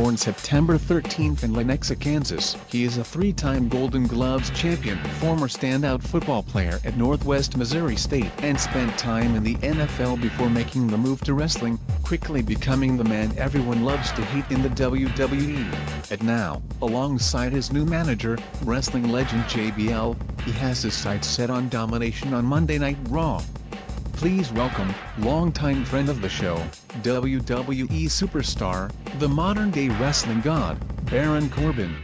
Born September 13th in Lenexa, Kansas, he is a three-time Golden Gloves champion, former standout football player at Northwest Missouri State, and spent time in the NFL before making the move to wrestling, quickly becoming the man everyone loves to hate in the WWE. And now, alongside his new manager, wrestling legend JBL, he has his sights set on domination on Monday Night Raw. Please welcome, longtime friend of the show, WWE superstar, the modern day wrestling god, Baron Corbin.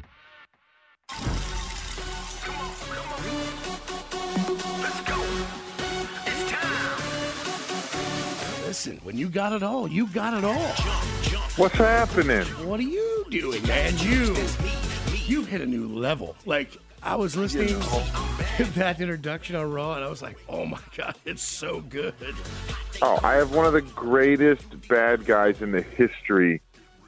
Listen, when you got it all, you got it all. What's happening? What are you doing, man? You, you've hit a new level. Like I was listening to that introduction on Raw, and I was like, "Oh my god, it's so good." Oh, I have one of the greatest bad guys in the history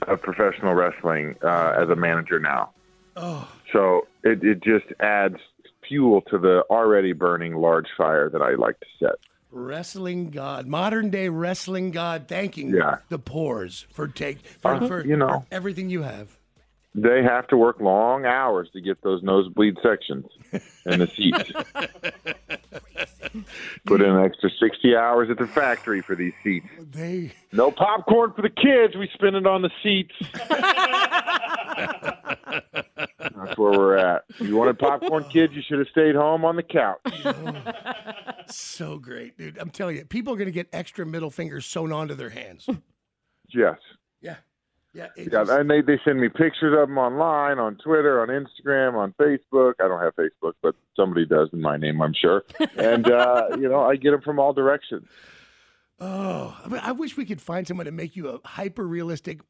of professional wrestling uh, as a manager now. Oh, So it, it just adds fuel to the already burning large fire that I like to set. wrestling god, modern day wrestling god, thanking Yeah. the pores for take for, Uh, for, you know. for everything you have. They have to work long hours to get those nosebleed sections and the seats. Put in an extra 60 hours at the factory for these seats. They No popcorn for the kids. We spend it on the seats. That's where we're at. If you wanted popcorn, kids, you should have stayed home on the couch. so great, dude. I'm telling you, people are gonna get extra middle fingers sewn onto their hands. Yes. Yeah, yeah. Yeah, just- and they, they send me pictures of them online, on Twitter, on Instagram, on Facebook. I don't have Facebook, but somebody does in my name, I'm sure. And, uh, you know, I get them from all directions. Oh, I, mean, I wish we could find someone to make you a hyper realistic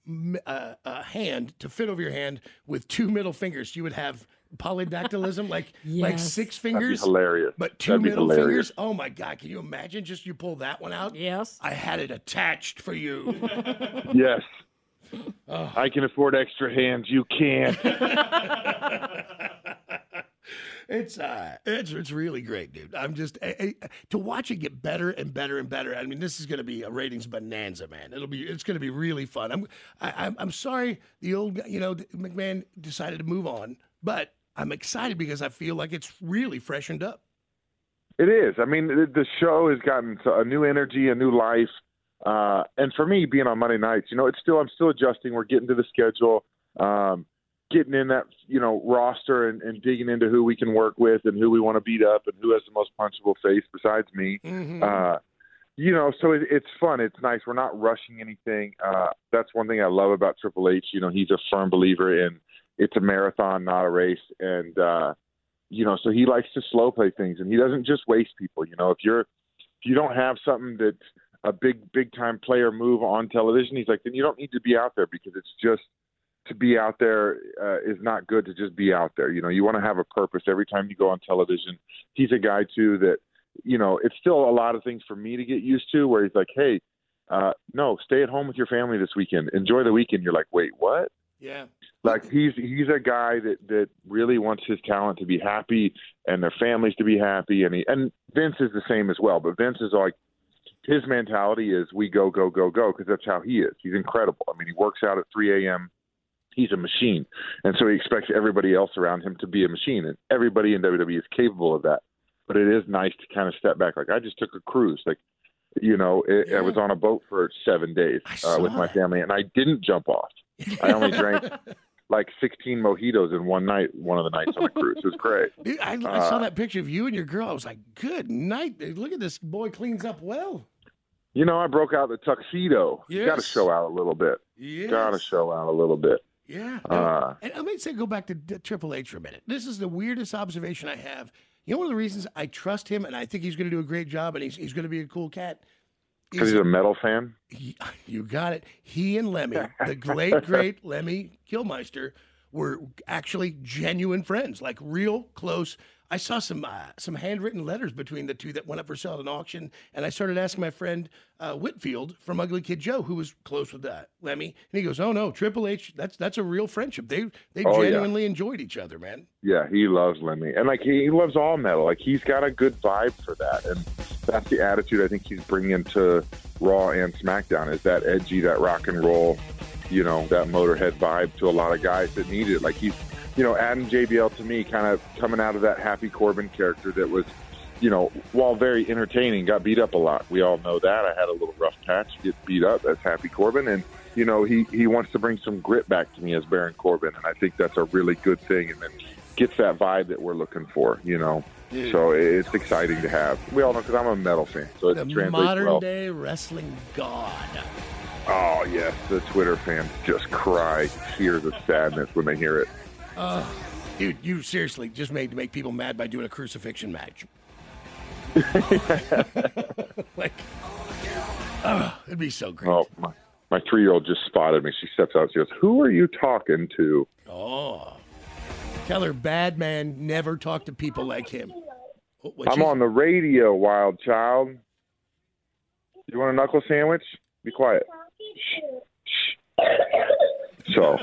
uh, uh, hand to fit over your hand with two middle fingers. You would have polydactylism, like like Yes. six That'd be fingers, hilarious. but two That'd middle hilarious. fingers. Oh my God! Can you imagine? Just you pull that one out. Yes. I had it attached for you. Yes. Oh. I can afford extra hands. You can't. it's uh, it's it's really great, dude. I'm just I, I, to watch it get better and better and better. I mean, this is going to be a ratings bonanza, man. It'll be it's going to be really fun. I'm I, I'm I'm sorry the old you know McMahon decided to move on, but I'm excited because I feel like it's really freshened up. It is. I mean, the, the show has gotten a new energy, a new life. Uh, and for me, being on Monday nights, you know, it's still I'm still adjusting. We're getting to the schedule, um, getting in that you know roster and, and digging into who we can work with and who we want to beat up and who has the most punchable face besides me. Mhm. Uh, you know, so it, it's fun. It's nice. We're not rushing anything. Uh, that's one thing I love about Triple H. You know, he's a firm believer in it's a marathon, not a race, and uh, you know, so he likes to slow play things, and he doesn't just waste people. You know, if you're if you don't have something that's a big big time player move on television, he's like, then you don't need to be out there because it's just to be out there uh, is not good to just be out there. You know, you want to have a purpose every time you go on television. He's a guy too that you know it's still a lot of things for me to get used to. Where he's like, hey, uh, no, stay at home with your family this weekend. Enjoy the weekend. You're like, wait, what? Yeah. Like he's he's a guy that that really wants his talent to be happy and their families to be happy, and he and Vince is the same as well. But Vince is like his mentality is we go go go go because that's how he is. He's incredible. I mean, he works out at 3 a.m. He's a machine, and so he expects everybody else around him to be a machine, and everybody in WWE is capable of that. But it is nice to kind of step back. Like I just took a cruise. Like You know, it, Yeah. I was on a boat for seven days uh, with my family, and I didn't jump off. I only drank like 16 mojitos in one night, one of the nights on the cruise. It was great. Dude, I, I saw Uh, that picture of you and your girl. I was like, good night. Look at this boy cleans up well. You know, I broke out the tuxedo. You got to show out a little bit. Yeah. Got to show out a little bit. Yeah. Uh, and let me say, go back to D- Triple H for a minute. This is the weirdest observation I have. You know, one of the reasons I trust him and I think he's going to do a great job and he's, he's going to be a cool cat. Because he's a metal fan. he, you got it. He and Lemmy, the great, great Lemmy Kilmister, were actually genuine friends, like real close. I saw some uh, some handwritten letters between the two that went up for sale at an auction, and I started asking my friend uh, Whitfield from Ugly Kid Joe, who was close with uh, Lemmy, and he goes, "Oh no, Triple H, that's that's a real friendship. They they Oh, yeah. genuinely enjoyed each other, man." Yeah, he loves Lemmy, and like he, he loves all metal. Like he's got a good vibe for that, and that's the attitude I think he's bringing to Raw and SmackDown. Is that edgy, that rock and roll, you know, that Motorhead vibe to a lot of guys that need it. Like he's, you know, adding JBL to me, kind of coming out of that Happy Corbin character that was, you know, while very entertaining, got beat up a lot. We all know that. I had a little rough patch, get beat up. That's Happy Corbin, and you know, he he wants to bring some grit back to me as Baron Corbin, and I think that's a really good thing. And then gets that vibe that we're looking for, you know. Dude. So it's exciting to have. We all know because I'm a metal fan, so it The translates modern well. day wrestling god. Oh yes, the Twitter fans just cry tears of sadness when they hear it. Dude, you seriously just made to make people mad by doing a crucifixion match. like, oh, it'd be so great. Oh my, my three year old just spotted me. She steps out. She goes, "Who are you talking to?" Oh. Tell her bad man never talk to people like him. Oh, what I'm she- on the radio, wild child. You want a knuckle sandwich? Be quiet. Shh. Shh. So,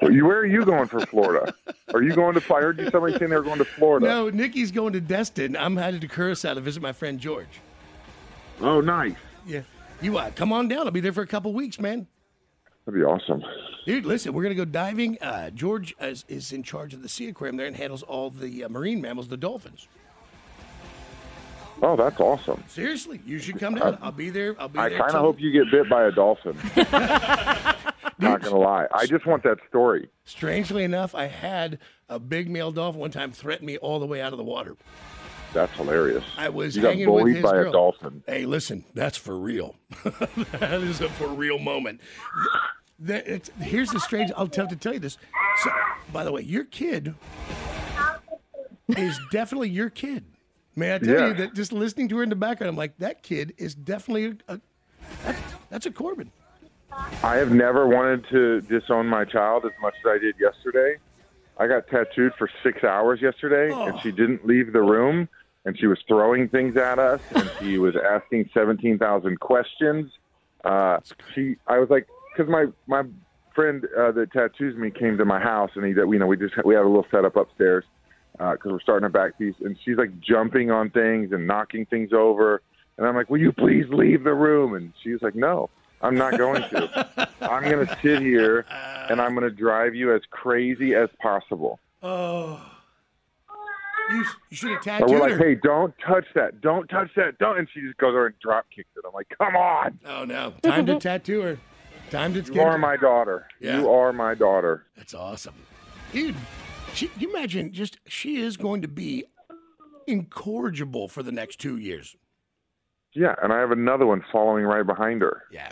where are you going for Florida? Are you going to? I heard you somebody saying they were going to Florida. No, Nikki's going to Destin. I'm headed to Curacao to visit my friend George. Oh, nice. Yeah. You uh, come on down. I'll be there for a couple weeks, man. That'd be awesome. Dude, listen, we're going to go diving. Uh, George is, is in charge of the sea aquarium there and handles all the uh, marine mammals, the dolphins. Oh, that's awesome. Seriously, you should come down. I'll be there. I'll be I there. kind of hope you get bit by a dolphin. Not gonna lie, I just want that story. Strangely enough, I had a big male dolphin one time threaten me all the way out of the water. That's hilarious. I was you got hanging with bullied his by girl. a dolphin. Hey, listen, that's for real. that is a for real moment. That, here's the strange. I'll have to tell you this. So, by the way, your kid is definitely your kid. May I tell Yeah. you that just listening to her in the background, I'm like, that kid is definitely a. a that's, that's a Corbin. I have never wanted to disown my child as much as I did yesterday. I got tattooed for six hours yesterday, and Oh. she didn't leave the room, and she was throwing things at us, and she was asking seventeen thousand questions. Uh, she, I was like, because my my friend uh, that tattoos me came to my house, and he, that you know, we just we had a little setup upstairs because we're starting a back piece, and she's like jumping on things and knocking things over, and I'm like, will you please leave the room? And she's like, no. I'm not going to. I'm going to sit here and I'm going to drive you as crazy as possible. Oh. You, you should have tattooed we're like, her. hey, don't touch that. Don't touch that. Don't. And she just goes over and drop kicks it. I'm like, come on. Oh, no. Time to tattoo her. Time to You are my daughter. Yeah. You are my daughter. That's awesome. Dude, she, you imagine just she is going to be incorrigible for the next two years. Yeah. And I have another one following right behind her. Yeah.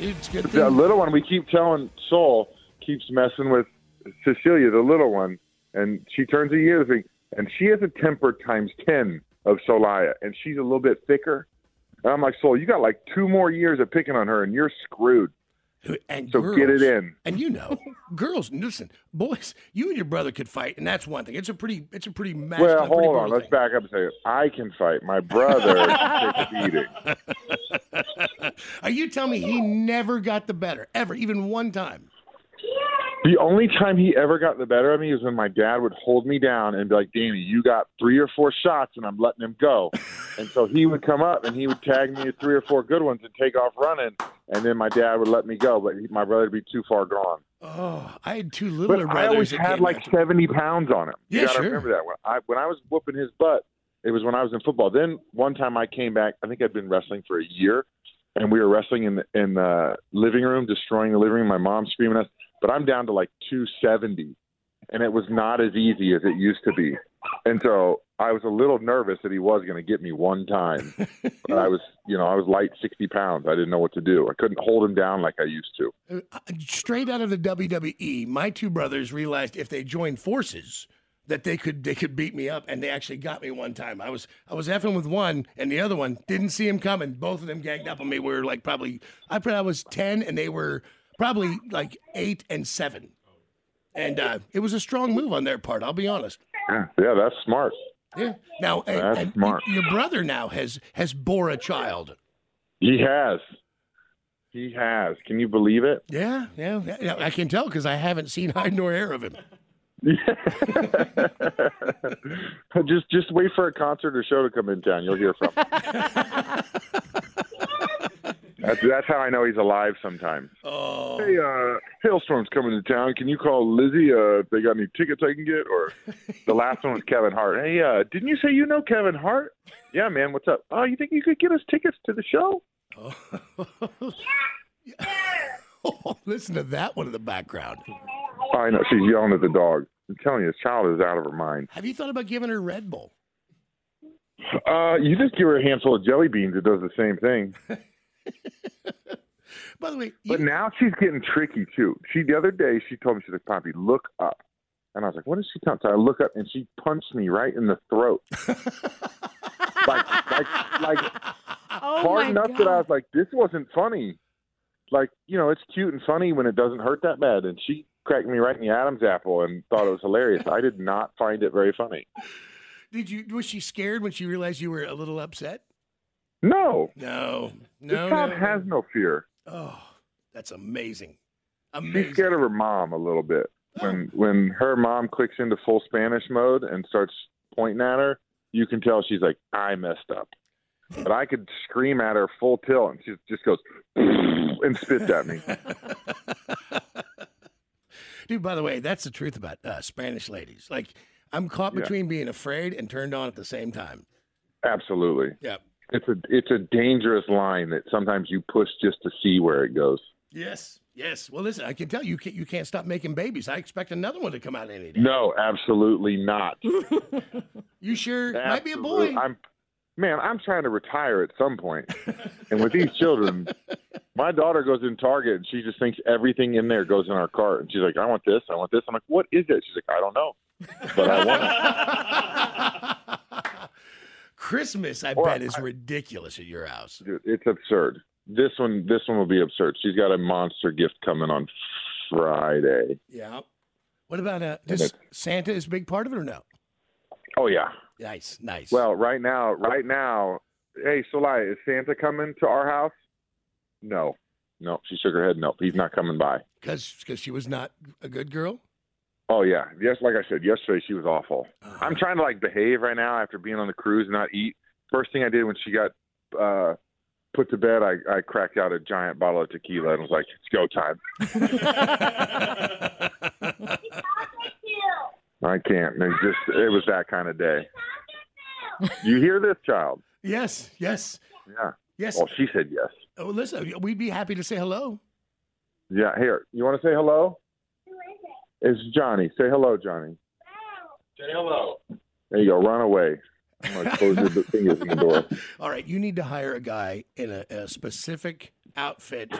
It's good The thing. little one, we keep telling Soul, keeps messing with Cecilia, the little one, and she turns a year this week, and she has a temper times 10 of Solaya, and she's a little bit thicker. And I'm like, Soul, you got like two more years of picking on her, and you're screwed. And So girls, get it in. And you know, girls, listen, boys, you and your brother could fight, and that's one thing. It's a pretty, it's a pretty masculine. Well, pretty hold on. brutal Let's thing. back up and say, I can fight. My brother takes beating. Are you telling me he never got the better ever, even one time? The only time he ever got the better of me is when my dad would hold me down and be like, Danny, you got three or four shots and I'm letting him go. and so he would come up and he would tag me with three or four good ones and take off running. And then my dad would let me go, but he, my brother would be too far gone. Oh, I had two But littler I always had like after 70 pounds on him. You Yeah, got to sure. remember that. When I, when I was whooping his butt, It was when I was in football. Then one time I came back. I think I'd been wrestling for a year, and we were wrestling in the, in the living room, destroying the living room. My mom screaming at us, but I'm down to like 270, and it was not as easy as it used to be. And so I was a little nervous that he was going to get me one time. but I was, you know, I was light 60 pounds. I didn't know what to do. I couldn't hold him down like I used to. Uh, Straight out of the WWE, my two brothers realized if they joined forces that they could they could beat me up, and they actually got me one time. I was I was effing with one, and the other one didn't see him coming. Both of them ganged up on me. We were like probably I probably I was ten, and they were probably like eight and seven. And uh, it was a strong move on their part. I'll be honest. Yeah, yeah that's smart. Yeah. Now, and, That's and smart. your brother now has has bore a child. He has. He has. Can you believe it? Yeah, yeah, yeah, I can tell because I haven't seen hide nor hair of him. just just wait for a concert or show to come in town. You'll hear from him. that's, that's how I know he's alive sometimes. Oh, Hey, uh, Halestorm's coming to town. Can you call Lzzy uh, if they got any tickets I can get? Or the last one was Kevin Hart. Hey, uh, didn't you say you know Kevin Hart? Yeah, man. What's up? Oh, you think you could get us tickets to the show? oh, listen to that one in the background. Oh, I know. She's yelling at the dog. I'm telling you, this child is out of her mind. Have you thought about giving her Red Bull? Uh, you just give her a handful of jelly beans. It does the same thing. By the way, you, But now she's getting tricky too. She the other day she told me she's like, "Poppy, look up," and I was like, "What is she telling?" So I look up and she punched me right in the throat, like like like Oh hard enough God. that I was like, "This wasn't funny." Like you know, it's cute and funny when it doesn't hurt that bad, and she cracked me right in the Adam's apple and thought it was hilarious. I did not find it very funny. did you? Was she scared when she realized you were a little upset? No, No, this no, child no, has no fear. Oh, that's amazing. amazing. She's scared of her mom a little bit. When when her mom clicks into full Spanish mode and starts pointing at her, you can tell she's like, I messed up. But I could scream at her full tilt and she just goes and spits at me. Dude, by the way, that's the truth about uh, Spanish ladies. Like, I'm caught Yeah. between being afraid and turned on at the same time. Absolutely. Yeah. It's a it's a dangerous line that sometimes you push just to see where it goes. Yes. Yes. Well, listen, I can tell you can't, you can't stop making babies. I expect another one to come out any day. No, absolutely not. You sure might be a boy. I'm man, I'm trying to retire at some point. and with these children, my daughter goes in Target and she just thinks everything in there goes in our cart. And she's like, I want this, I want this. I'm like, what is it? She's like, I don't know. But I want it. Christmas, I Or bet, is I- ridiculous at your house. Dude, it's absurd. This one this one will be absurd. She's got a monster gift coming on Friday. Yeah. What about uh? And Does Santa is a big part of it or no? Oh yeah. Nice, nice. Well, right now, right now, hey Solai, is Santa coming to our house? No. No, she shook her head. No, he's not coming by. because because she was not a good girl. Oh yeah, yes. Like I said yesterday, she was awful. Uh, I'm trying to like behave right now after being on the cruise and not eat. First thing I did when she got uh, put to bed, I, I cracked out a giant bottle of tequila and was like, "It's go time." I can't. It just it was that kind of day. You hear this, child? yes, yes, Yeah. yes. Well, she said yes. Oh, listen, we'd be happy to say hello. Yeah. Here, you want to say hello? It's Johnny. Say hello, Johnny. Say hello. There you go. Run away. I'm gonna close your fingers in the door. All right, you need to hire a guy in a, a specific outfit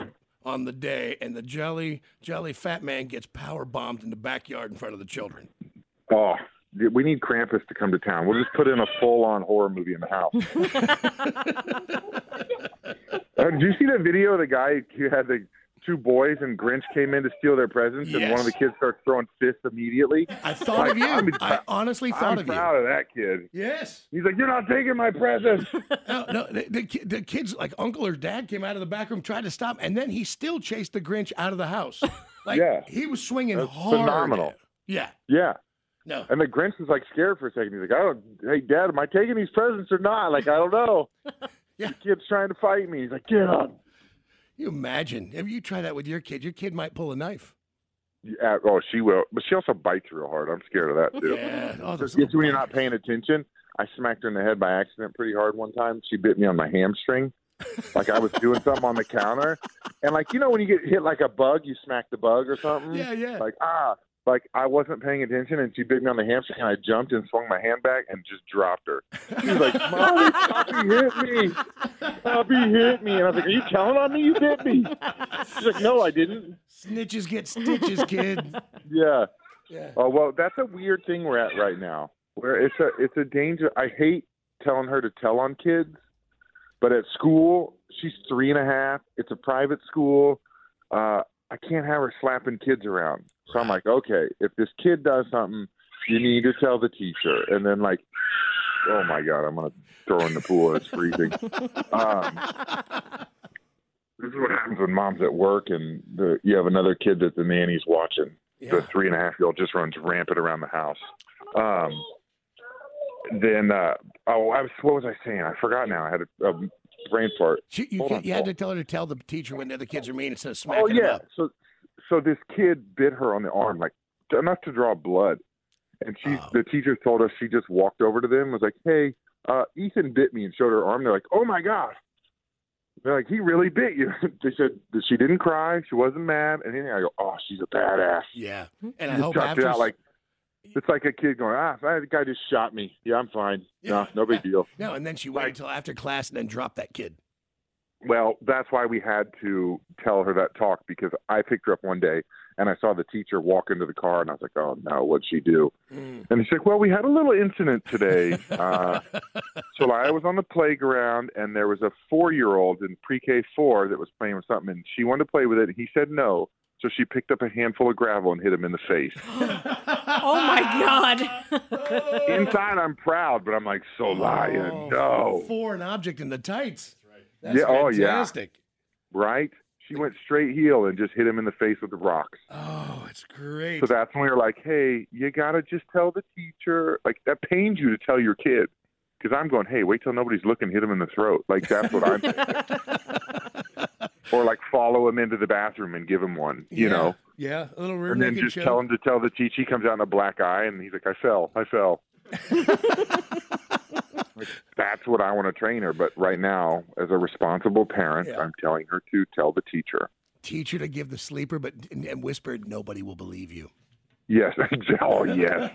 on the day, and the jelly jelly fat man gets power bombed in the backyard in front of the children. Oh, we need Krampus to come to town. We'll just put in a full-on horror movie in the house. uh, did you see the video of the guy who had the two boys and Grinch came in to steal their presents, and one of the kids starts throwing fists immediately? I thought of you. I'm- I honestly thought I'm of you. proud of that kid. Yes. He's like, "You're not taking my presents." No, no the, the, the kids, like uncle or dad, came out of the back room, tried to stop, and then he still chased the Grinch out of the house. Like Yeah. he was swinging That's hard. phenomenal. Yeah. yeah. No. And the Grinch was like scared for a second. He's like, I don't, hey, Dad, am I taking these presents or not? Like, I don't know. Yeah. The kid's trying to fight me. He's like, get up. You imagine if you try that with your kid, your kid might pull a knife. Yeah, oh, she will. But she also bites real hard. I'm scared of that, too. Yeah. Oh, Just when you're not paying attention. I smacked her in the head by accident pretty hard one time. She bit me on my hamstring. like I was doing something on the counter, and like you know when you get hit like a bug, you smack the bug or something. Yeah, yeah. Like ah, like I wasn't paying attention, and she bit me on the hamstring, and I jumped and swung my hand back and just dropped her. She was like, "Mommy, Poppy hit me! Poppy hit me!" And I was like, "Are you telling on me? You bit me?" She's like, "No, I didn't." Snitches get stitches, kid. Yeah. Yeah. Oh well, that's a weird thing we're at right now, where it's a it's a danger. I hate telling her to tell on kids, but at school she's three and a half. It's a private school. Uh, I can't have her slapping kids around. So I'm like, okay, if this kid does something, you need to tell the teacher. And then like, oh my god, I'm gonna throw in the pool. It's freezing. Um, this is what happens when mom's at work and the, you have another kid that the nanny's watching Yeah. the three and a half year old just runs rampant around the house. Um, then, uh, oh, I was, what was I saying? I forgot now. I had a, a brain fart. She, you, can't- on, you had to tell her to tell the teacher when the other kids are mean instead of smacking Oh them yeah. So, so this kid bit her on the arm, like enough to draw blood, and she, Oh. the teacher told us she just walked over to them, was like, "Hey, uh, Ethan bit me," and showed her arm. They're like, "Oh my god." They're like, he really bit you. they said that she didn't cry, she wasn't mad, and anything. I go, oh, she's a badass. Yeah. And I hope after it out like it's like a kid going, ah, the guy just shot me. Yeah, I'm fine. No, no big deal. no, and then she waited like- until after class and then dropped that kid. Well, that's why we had to tell her that talk because I picked her up one day and I saw the teacher walk into the car and I was like, oh no, what'd she do? Mm. And she's like, well, we had a little incident today. Uh, so I was on the playground and there was a four year old in pre K four that was playing with something and she wanted to play with it and he said no. So she picked up a handful of gravel and hit him in the face. Oh my God. Inside, I'm proud, but I'm like, so lying. Oh, no. Foreign object in the tights. That's Yeah, oh, yeah. Right? She went straight heel and just hit him in the face with the rocks. Oh, it's great. So that's when we were like, hey, you got to just tell the teacher. Like, that pains you to tell your kid. Because I'm going, hey, wait till nobody's looking, hit him in the throat. Like, that's what I'm Or, like, follow him into the bathroom and give him one, you Yeah. know? Yeah, a little rear And then just show. tell him to tell the teacher. He comes out in a black eye and he's like, I fell. I fell. Like, that's what I want to train her. But right now, as a responsible parent, Yeah. I'm telling her to tell the teacher. Teacher to give the sleeper, but and, and whisper, nobody will believe you. Yes, oh yes.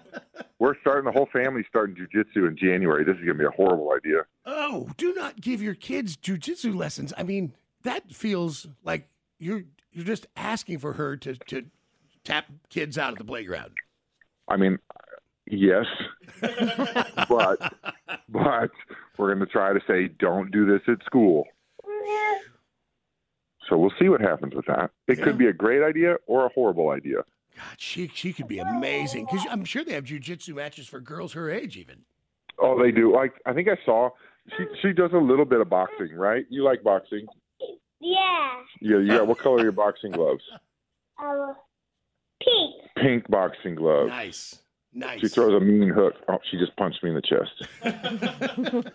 We're starting the whole family starting jujitsu in January. This is gonna be a horrible idea. Oh, do not give your kids jujitsu lessons. I mean, that feels like you're you're just asking for her to to tap kids out of the playground. I mean, yes, but but we're gonna try to say don't do this at school. So we'll see what happens with that. It Yeah. could be a great idea or a horrible idea. God, she she could be amazing because I'm sure they have jujitsu matches for girls her age even. Oh, they do. Like I think I saw she she does a little bit of boxing, right? You like boxing? Yeah. Yeah, yeah. What color are your boxing gloves? Um, pink. Pink boxing gloves. Nice, nice. She throws a mean hook. Oh, she just punched me in the chest.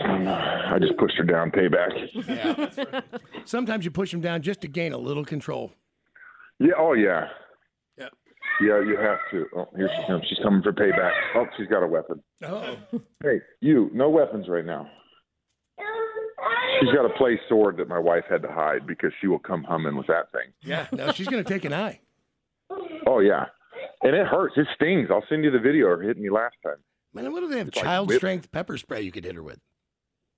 I just pushed her down. Payback. Yeah. Sometimes you push them down just to gain a little control. Yeah. Oh, yeah. Yep. Yeah, you have to. Oh, here she comes. She's coming for payback. Oh, she's got a weapon. Oh, Hey, you. No weapons right now. She's got a play sword that my wife had to hide because she will come humming with that thing. yeah. No, she's gonna take an eye. Oh yeah, and it hurts. It stings. I'll send you the video of her hitting me last time. Man, what do they have? It's Child whip- strength pepper spray you could hit her with.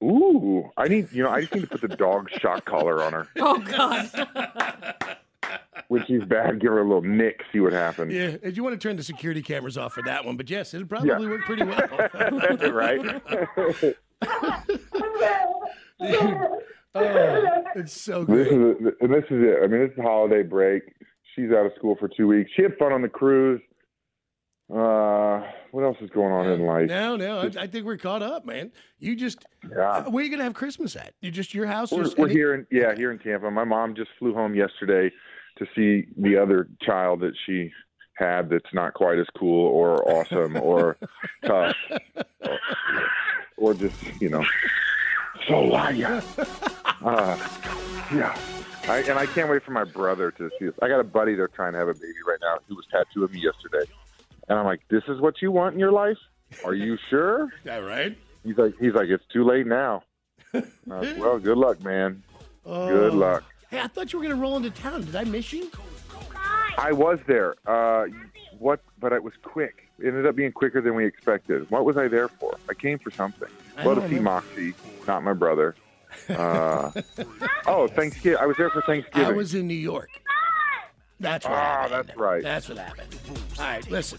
Ooh, I need. You know, I just need to put the dog shock collar on her. Oh God. When she's bad, give her a little nick. See what happens. Yeah, and you want to turn the security cameras off for that one, but yes, it'd probably Yeah. work pretty well. right? oh, it's so this good. is and this is it. I mean, this is holiday break. She's out of school for two weeks. She had fun on the cruise. Uh, what else is going on in life? No, no, I, I think we're caught up, man. You just, Yeah. where are you gonna have Christmas at? You just your house? We're, we're here in yeah here in Tampa. My mom just flew home yesterday to see the other child that she had that's not quite as cool or awesome or tough or, or just you know so liar. Uh, yeah. I, and I can't wait for my brother to see this. I got a buddy they're trying to have a baby right now who was tattooing me yesterday. And I'm like, "This is what you want in your life? Are you sure?" Yeah, right. He's like, "He's like, it's too late now." And well, good luck, man. Good Oh. luck. Hey, I thought you were gonna roll into town. Did I miss you? I was there. Uh, what? But it was quick. It ended up being quicker than we expected. What was I there for? I came for something. Don't to see. Moxie, not my brother. Uh, oh, Thanksgiving. I was there for Thanksgiving. I was in New York. That's what Ah, happened. that's right. That's what happened. All right, listen.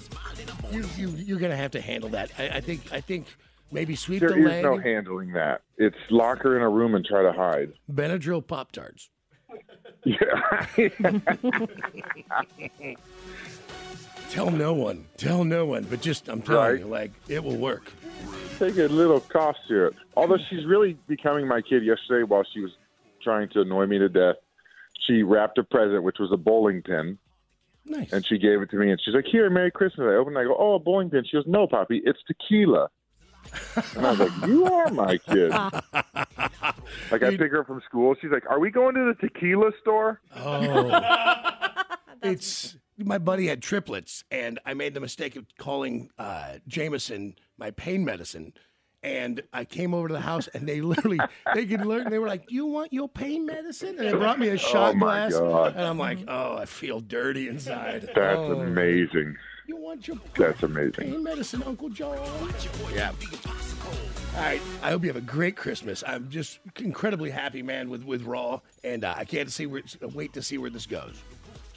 You you you're gonna have to handle that. I, I think I think maybe sweep There the is leg. no handling that. It's lock her in a room and try to hide. Benadryl Pop Tarts. Yeah. Tell no one. Tell no one. But just I'm telling Right. you, like it will work. Take a little cough syrup. Although she's really becoming my kid yesterday while she was trying to annoy me to death. She wrapped a present, which was a bowling pin, Nice. and she gave it to me. And she's like, "Here, Merry Christmas." I open, it, I go, "Oh, a bowling pin." She goes, "No, Poppy, it's tequila." And I was like, "You are my kid." like I pick her up from school. She's like, "Are we going to the tequila store?" Oh. it's my buddy had triplets, and I made the mistake of calling uh, Jameson my pain medicine. And I came over to the house, and they literally they could learn. They were like, "Do you want your pain medicine?" And they brought me a shot Oh, glass, God. and I'm like, "Oh, I feel dirty inside." That's oh, amazing. You want your That's amazing. pain medicine, Uncle John? Yeah. All right. I hope you have a great Christmas. I'm just incredibly happy, man, with with Raw, and uh, I can't see where, wait to see where this goes.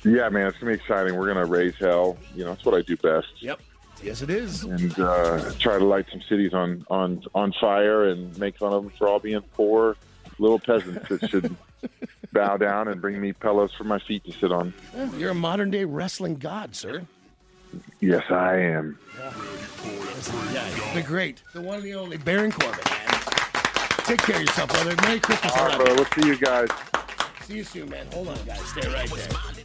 Yeah, man, it's gonna be exciting. We're gonna raise hell. You know, that's what I do best. Yep. Yes, it is. and uh, try to light some cities on, on, on fire and make fun of them for all being poor little peasants that should bow down and bring me pillows for my feet to sit on. You're a modern day wrestling god, sir. Yes, I am. Yeah, the great, the one and the only Baron Corbin, man. Take care of yourself, brother. Merry Christmas. All right, brother. We'll see you guys. See you soon, man. Hold on, guys. Stay right there.